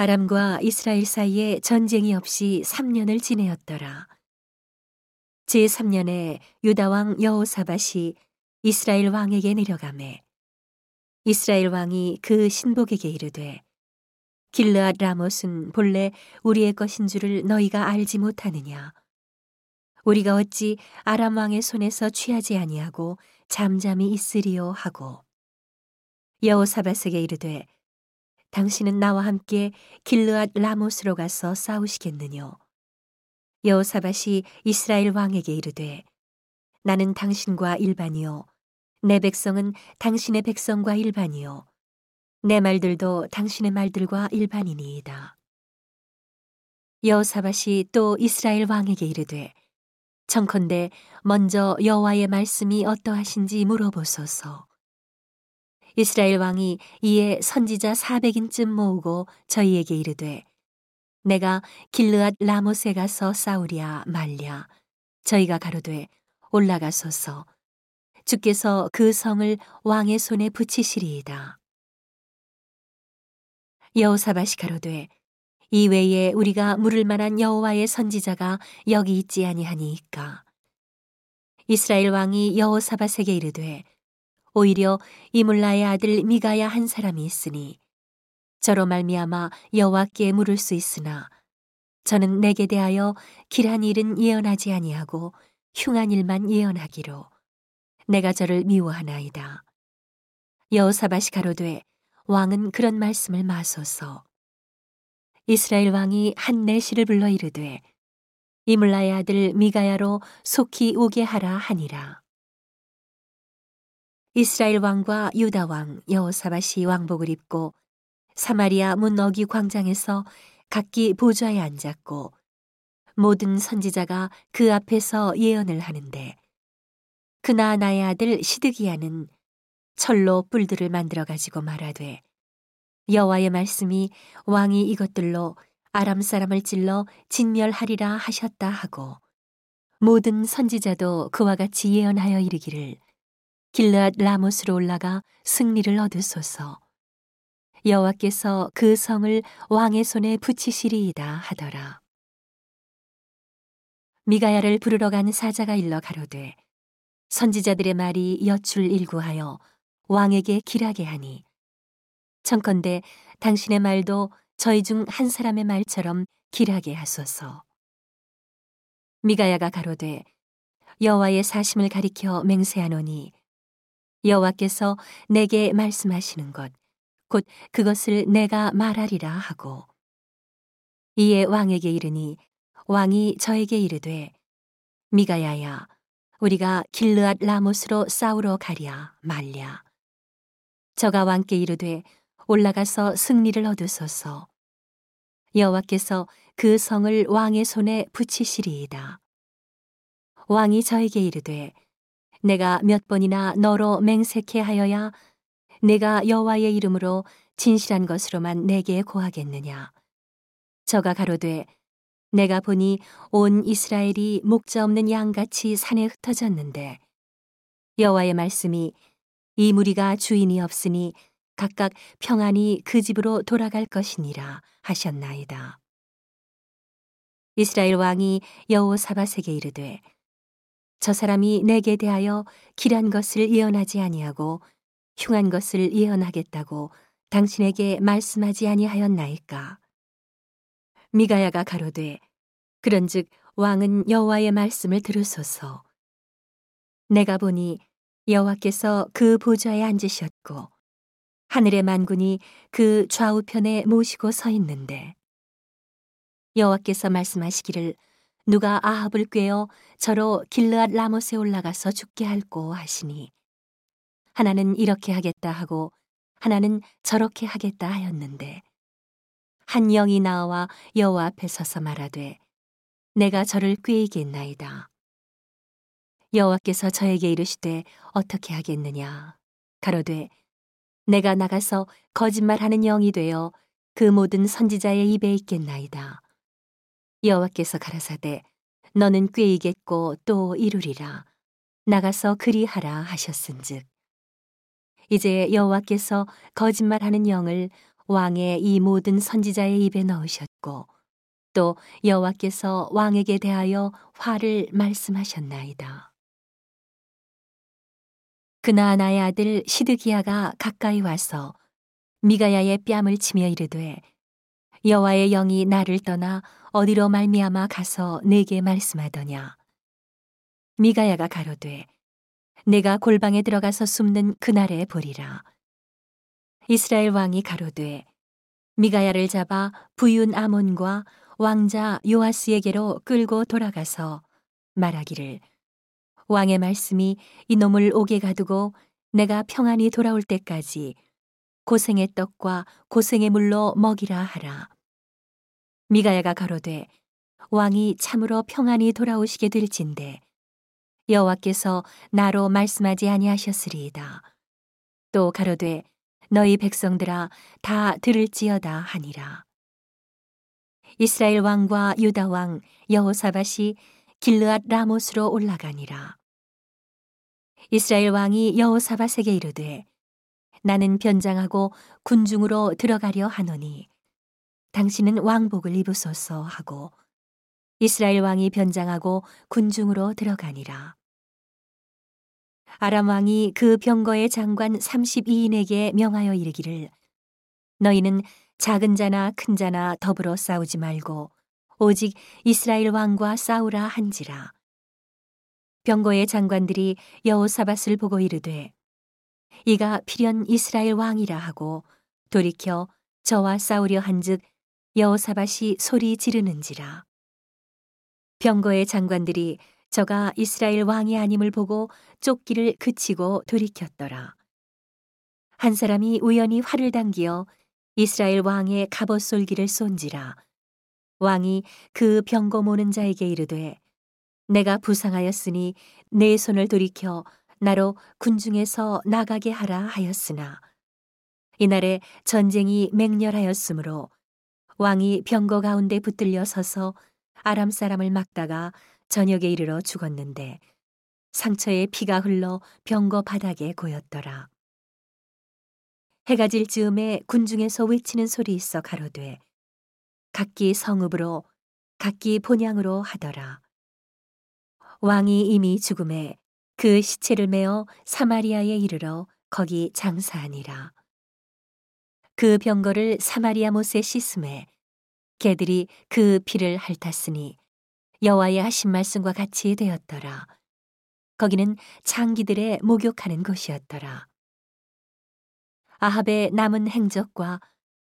아람과 이스라엘 사이에 전쟁이 없이 3년을 지내었더라. 제3년에 유다 왕 여호사밧이 이스라엘 왕에게 내려가매 이스라엘 왕이 그 신복에게 이르되 길르앗 라못은 본래 우리의 것인 줄을 너희가 알지 못하느냐 우리가 어찌 아람 왕의 손에서 취하지 아니하고 잠잠히 있으리요 하고 여호사밧에게 이르되 당신은 나와 함께 길르앗 라못으로 가서 싸우시겠느뇨 여호사밧이 이스라엘 왕에게 이르되 나는 당신과 일반이요 내 백성은 당신의 백성과 일반이요 내 말들도 당신의 말들과 일반이니이다. 여호사밧이 또 이스라엘 왕에게 이르되 청컨대 먼저 여호와의 말씀이 어떠하신지 물어보소서. 이스라엘 왕이 이에 선지자 400인쯤 모으고 저희에게 이르되 내가 길르앗 라못에 가서 싸우랴 말랴. 저희가 가로되 올라가소서. 주께서 그 성을 왕의 손에 붙이시리이다. 여호사밧이 가로되 이 외에 우리가 물을 만한 여호와의 선지자가 여기 있지 아니하니이까? 이스라엘 왕이 여호사밧에게 이르되 오히려 이물라의 아들 미가야 한 사람이 있으니 저로 말미암아 여호와께 물을 수 있으나 저는 내게 대하여 길한 일은 예언하지 아니하고 흉한 일만 예언하기로 내가 저를 미워하나이다. 여호사밧이 가로되 왕은 그런 말씀을 마소서. 이스라엘 왕이 한 내시를 불러 이르되 이물라의 아들 미가야로 속히 오게 하라 하니라. 이스라엘 왕과 유다 왕 여호사밧이 왕복을 입고 사마리아 문 어기 광장에서 각기 보좌에 앉았고 모든 선지자가 그 앞에서 예언을 하는데 그나 나의 아들 시드기야는 철로 뿔들을 만들어 가지고 말하되 여호와의 말씀이 왕이 이것들로 아람 사람을 찔러 진멸하리라 하셨다 하고 모든 선지자도 그와 같이 예언하여 이르기를 길르앗 라못으로 올라가 승리를 얻으소서 여호와께서 그 성을 왕의 손에 붙이시리이다 하더라. 미가야를 부르러 간 사자가 일러 가로되 선지자들의 말이 여출 일구하여 왕에게 길하게 하니 청컨대 당신의 말도 저희 중 한 사람의 말처럼 길하게 하소서. 미가야가 가로되 여호와의 사심을 가리켜 맹세하노니 여호와께서 내게 말씀하시는 것 곧 그것을 내가 말하리라 하고. 이에 왕에게 이르니 왕이 저에게 이르되 미가야야 우리가 길르앗 라못으로 싸우러 가랴 말랴. 저가 왕께 이르되 올라가서 승리를 얻으소서. 여호와께서 그 성을 왕의 손에 붙이시리이다. 왕이 저에게 이르되 내가 몇 번이나 너로 맹세케 하여야 내가 여호와의 이름으로 진실한 것으로만 내게 고하겠느냐 저가 가로되 내가 보니 온 이스라엘이 목자 없는 양같이 산에 흩어졌는데 여호와의 말씀이 이 무리가 주인이 없으니 각각 평안히 그 집으로 돌아갈 것이니라 하셨나이다. 이스라엘 왕이 여호사밧에게 이르되 저 사람이 내게 대하여 길한 것을 예언하지 아니하고 흉한 것을 예언하겠다고 당신에게 말씀하지 아니하였나이까? 미가야가 가로되 그런즉 왕은 여호와의 말씀을 들으소서. 내가 보니 여호와께서 그 보좌에 앉으셨고 하늘의 만군이 그 좌우편에 모시고 서 있는데 여호와께서 말씀하시기를 누가 아합을 꾀어 저로 길르앗 라못에 올라가서 죽게 할꼬 하시니 하나는 이렇게 하겠다 하고 하나는 저렇게 하겠다 하였는데 한 영이 나와 여호와 앞에 서서 말하되 내가 저를 꾀이겠나이다. 여호와께서 저에게 이르시되 어떻게 하겠느냐 가로되 내가 나가서 거짓말하는 영이 되어 그 모든 선지자의 입에 있겠나이다. 여호와께서 가라사대 너는 꾀이겠고 또 이루리라. 나가서 그리하라 하셨은즉 이제 여호와께서 거짓말하는 영을 왕의 이 모든 선지자의 입에 넣으셨고 또 여호와께서 왕에게 대하여 화를 말씀하셨나이다. 그나나의 아들 시드기야가 가까이 와서 미가야의 뺨을 치며 이르되 여호와의 영이 나를 떠나 어디로 말미암아 가서 내게 말씀하더냐 미가야가 가로되 내가 골방에 들어가서 숨는 그날에 보리라 이스라엘 왕이 가로되 미가야를 잡아 부윤 아몬과 왕자 요아스에게로 끌고 돌아가서 말하기를 왕의 말씀이 이놈을 옥에 가두고 내가 평안히 돌아올 때까지 고생의 떡과 고생의 물로 먹이라 하라. 미가야가 가로되 왕이 참으로 평안히 돌아오시게 될진데 여호와께서 나로 말씀하지 아니하셨으리이다. 또 가로되 너희 백성들아 다 들을지어다 하니라. 이스라엘 왕과 유다 왕 여호사밧이 길르앗 라못으로 올라가니라. 이스라엘 왕이 여호사밧에게 이르되 나는 변장하고 군중으로 들어가려 하노니 당신은 왕복을 입으소서 하고 이스라엘 왕이 변장하고 군중으로 들어가니라. 아람 왕이 그 병거의 장관 32인에게 명하여 이르기를 너희는 작은 자나 큰 자나 더불어 싸우지 말고 오직 이스라엘 왕과 싸우라 한지라. 병거의 장관들이 여호사밧을 보고 이르되 이가 필연 이스라엘 왕이라 하고 돌이켜 저와 싸우려 한즉 여호사밧이 소리 지르는지라. 병거의 장관들이 저가 이스라엘 왕이 아님을 보고 쫓기를 그치고 돌이켰더라. 한 사람이 우연히 활을 당기어 이스라엘 왕의 갑옷 솔기를 쏜지라 왕이 그 병거 모는 자에게 이르되 내가 부상하였으니 내 손을 돌이켜 나로 군중에서 나가게 하라 하였으나 이날에 전쟁이 맹렬하였으므로 왕이 병거 가운데 붙들려 서서 아람 사람을 막다가 저녁에 이르러 죽었는데 상처에 피가 흘러 병거 바닥에 고였더라. 해가 질 즈음에 군중에서 외치는 소리 있어 가로되 각기 성읍으로 각기 본향으로 하더라. 왕이 이미 죽음에 그 시체를 메어 사마리아에 이르러 거기 장사하니라. 그 병거를 사마리아 못에 씻음에 개들이 그 피를 핥았으니 여호와의 하신 말씀과 같이 되었더라. 거기는 장기들의 목욕하는 곳이었더라. 아합의 남은 행적과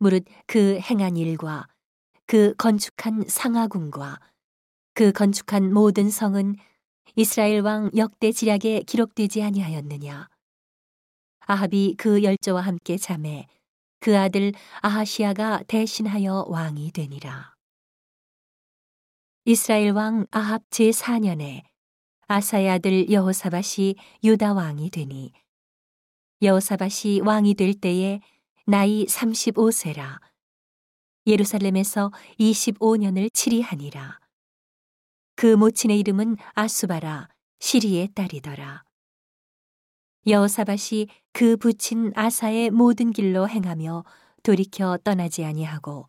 무릇 그 행한 일과 그 건축한 상하궁과 그 건축한 모든 성은 이스라엘 왕 역대 지략에 기록되지 아니하였느냐. 아합이 그 열조와 함께 잠에 그 아들 아하시아가 대신하여 왕이 되니라. 이스라엘 왕 아합 제4년에 아사의 아들 여호사밧이 유다 왕이 되니 여호사밧이 왕이 될 때에 나이 35세라. 예루살렘에서 25년을 치리하니라. 그 모친의 이름은 아수바라, 시리의 딸이더라. 여호사밧이 그 부친 아사의 모든 길로 행하며 돌이켜 떠나지 아니하고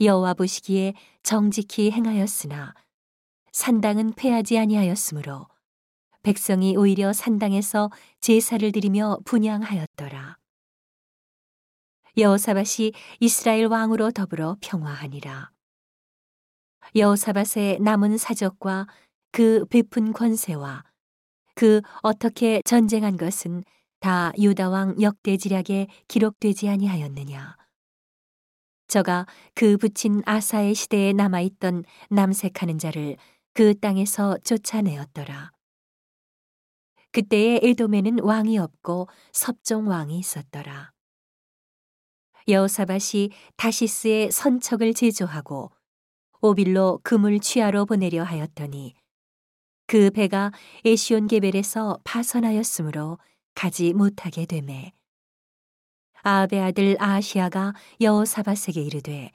여호와 보시기에 정직히 행하였으나 산당은 패하지 아니하였으므로 백성이 오히려 산당에서 제사를 드리며 분양하였더라. 여호사밧이 이스라엘 왕으로 더불어 평화하니라. 여호사밧의 남은 사적과 그 베푼 권세와 그 어떻게 전쟁한 것은 다 유다 왕 역대지략에 기록되지 아니하였느냐. 저가 그 붙인 아사의 시대에 남아있던 남색하는 자를 그 땅에서 쫓아내었더라. 그때의 에돔에는 왕이 없고 섭종 왕이 있었더라. 여호사밧이 다시스의 선척을 제조하고 오빌로 금을 취하러 보내려 하였더니 그 배가 에시온 게벨에서 파선하였으므로 가지 못하게 되매 아합의 아들 아시아가 여호사밧에게 이르되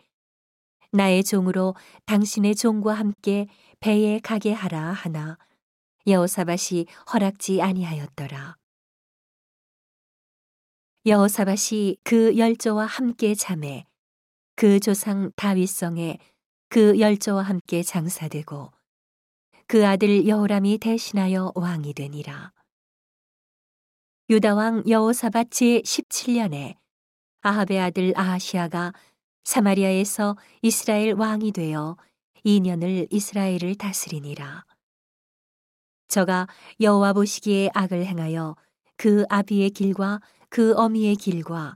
나의 종으로 당신의 종과 함께 배에 가게 하라 하나 여호사밧이 허락지 아니하였더라. 여호사밧이 그 열조와 함께 잠에 그 조상 다윗성에 그 열조와 함께 장사되고 그 아들 여호람이 대신하여 왕이 되니라. 유다 왕 여호사밧 제 17년에 아합의 아들 아하시아가 사마리아에서 이스라엘 왕이 되어 2년을 이스라엘을 다스리니라. 저가 여호와 보시기에 악을 행하여 그 아비의 길과 그 어미의 길과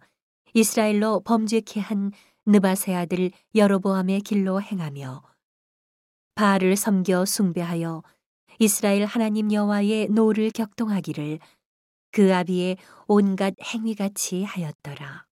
이스라엘로 범죄케 한 느바세 아들 여로보암의 길로 행하며 바알을 섬겨 숭배하여 이스라엘 하나님 여호와의 노를 격동하기를 그 아비의 온갖 행위같이 하였더라.